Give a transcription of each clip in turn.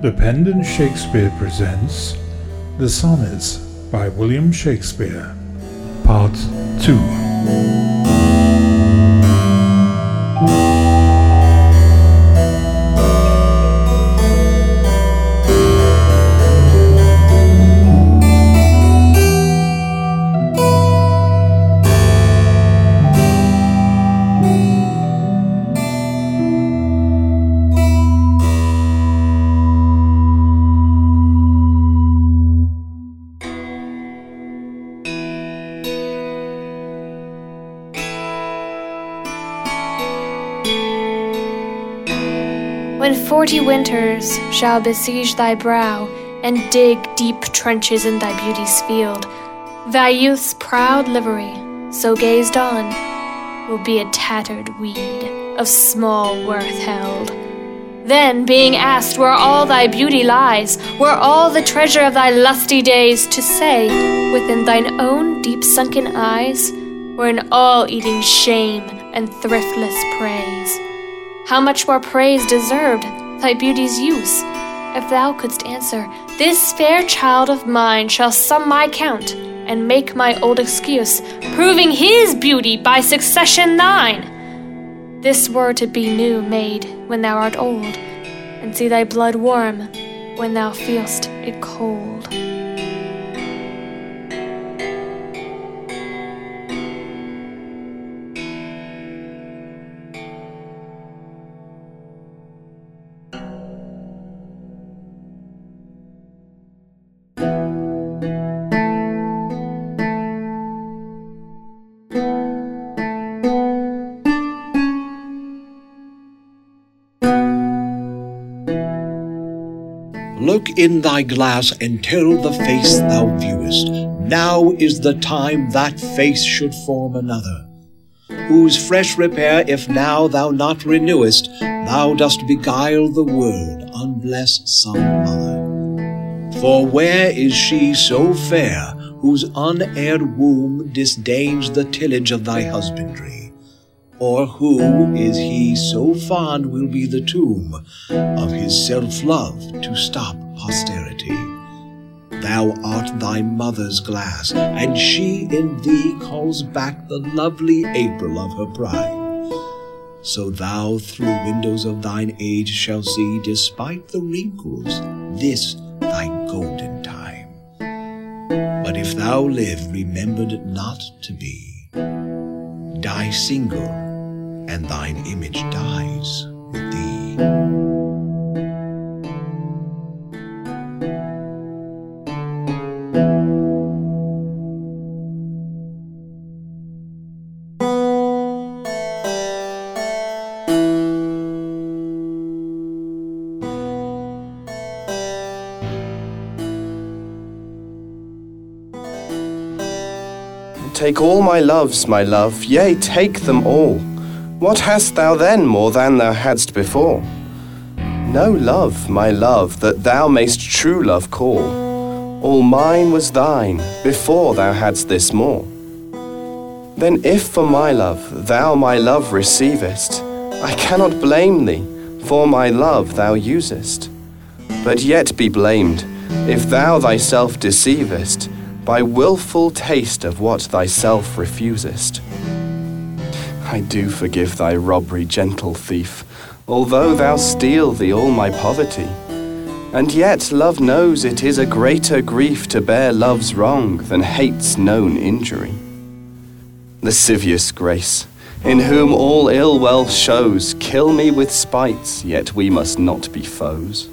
The Pendant Shakespeare presents The Sonnets by William Shakespeare, Part 2. When forty winters shall besiege thy brow, and dig deep trenches in thy beauty's field, thy youth's proud livery, so gazed on, will be a tattered weed, of small worth held. Then, being asked where all thy beauty lies, where all the treasure of thy lusty days, to say, within thine own deep sunken eyes, were an all eating shame and thriftless praise. How much more praise deserved thy beauty's use, if thou couldst answer, This fair child of mine shall sum my count, and make my old excuse, proving his beauty by succession thine. This were to be new made when thou art old, and see thy blood warm when thou feel'st it cold. Look in thy glass and tell the face thou viewest. Now is the time that face should form another, whose fresh repair, if now thou not renewest, thou dost beguile the world, unbless some mother. For where is she so fair, whose unaired womb disdains the tillage of thy husbandry? Or who is he so fond will be the tomb of his self love to stop posterity? Thou art thy mother's glass, and she in thee calls back the lovely April of her prime. So thou through windows of thine age shall see, despite the wrinkles, this thy golden time. But if thou live remembered not to be, die single and thine image dies with thee. Take all my loves, my love, yea, take them all. What hast thou then more than thou hadst before? No love, my love, that thou mayst true love call. All mine was thine before thou hadst this more. Then if for my love thou my love receivest, I cannot blame thee, for my love thou usest. But yet be blamed, if thou thyself deceivest, by wilful taste of what thyself refusest. I do forgive thy robbery, gentle thief, although thou steal thee all my poverty. And yet love knows it is a greater grief to bear love's wrong than hate's known injury. Lascivious grace, in whom all ill well shows, kill me with spites, yet we must not be foes.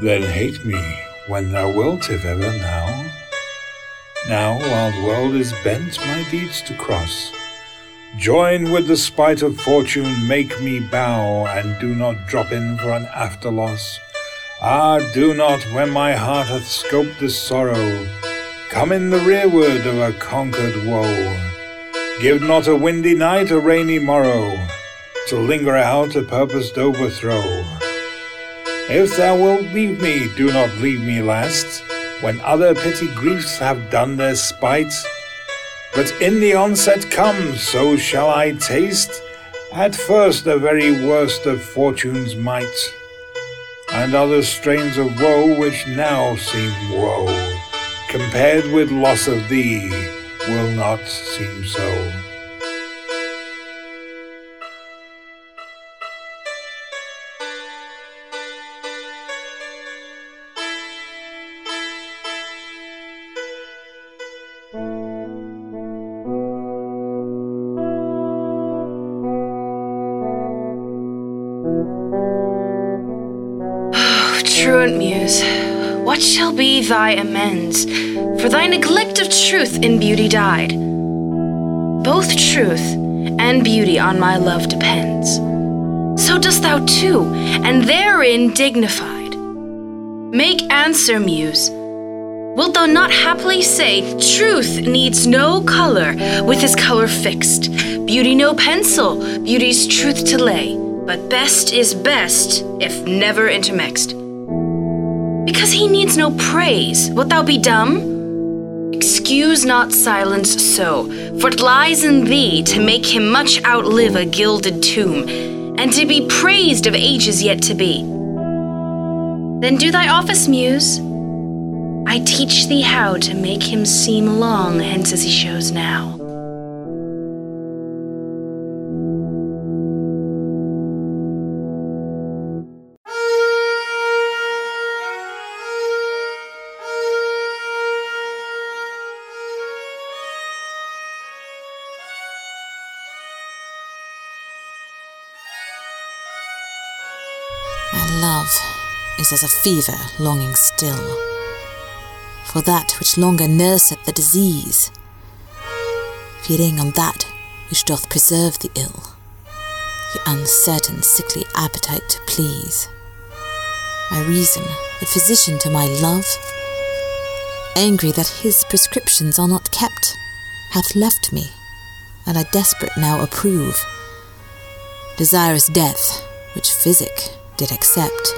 Then hate me when thou wilt, if ever now. Now, while the world is bent my deeds to cross, join with the spite of fortune, make me bow, and do not drop in for an after loss. Ah, do not, when my heart hath scoped this sorrow, come in the rearward of a conquered woe. Give not a windy night a rainy morrow. to linger out a purposed overthrow. If thou wilt leave me, do not leave me last, when other petty griefs have done their spite. But in the onset come, so shall I taste at first the very worst of fortune's might, and other strains of woe which now seem woe, compared with loss of thee, will not seem so. Truant Muse, what shall be thy amends? For thy neglect of truth in beauty dyed. Both truth and beauty on my love depends. So dost thou too, and therein dignified. Make answer, Muse. Wilt thou not happily say, Truth needs no color, with his color fixed, beauty no pencil, beauty's truth to lay, but best is best if never intermixed? Because he needs no praise, wilt thou be dumb? Excuse not silence so, for it lies in thee to make him much outlive a gilded tomb, and to be praised of ages yet to be. Then do thy office, Muse. I teach thee how to make him seem long hence as he shows now. Love is as a fever longing still for that which longer nurseth the disease, feeding on that which doth preserve the ill, the uncertain sickly appetite to please. My reason, the physician to my love, angry that his prescriptions are not kept, hath left me, and I desperate now approve, desirous death, which physic did accept.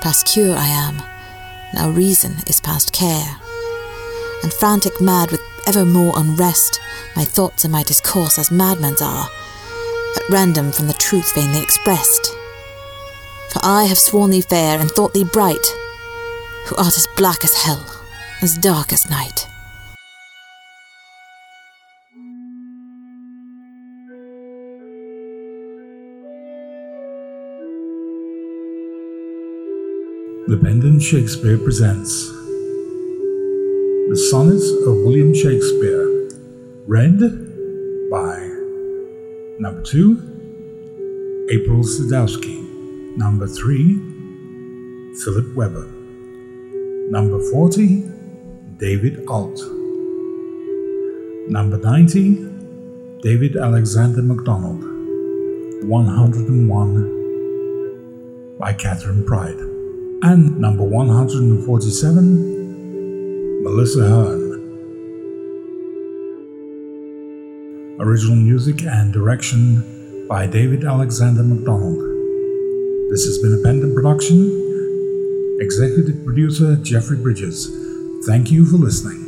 Past cure I am, now reason is past care. And frantic mad with ever more unrest, my thoughts and my discourse as madmen's are, at random from the truth vainly expressed. For I have sworn thee fair and thought thee bright, who art as black as hell, as dark as night. The Pendant Shakespeare presents The Sonnets of William Shakespeare, read by number two, April Sadowski, number three, Philip Weber, number 40, David Alt, number 90, David Alexander MacDonald, 101 by Catherine Pride and number 147, Melissa Hearn. Original music and direction by David Alexander MacDonald. This has been a Pendant production. Executive producer Jeffrey Bridges. Thank you for listening.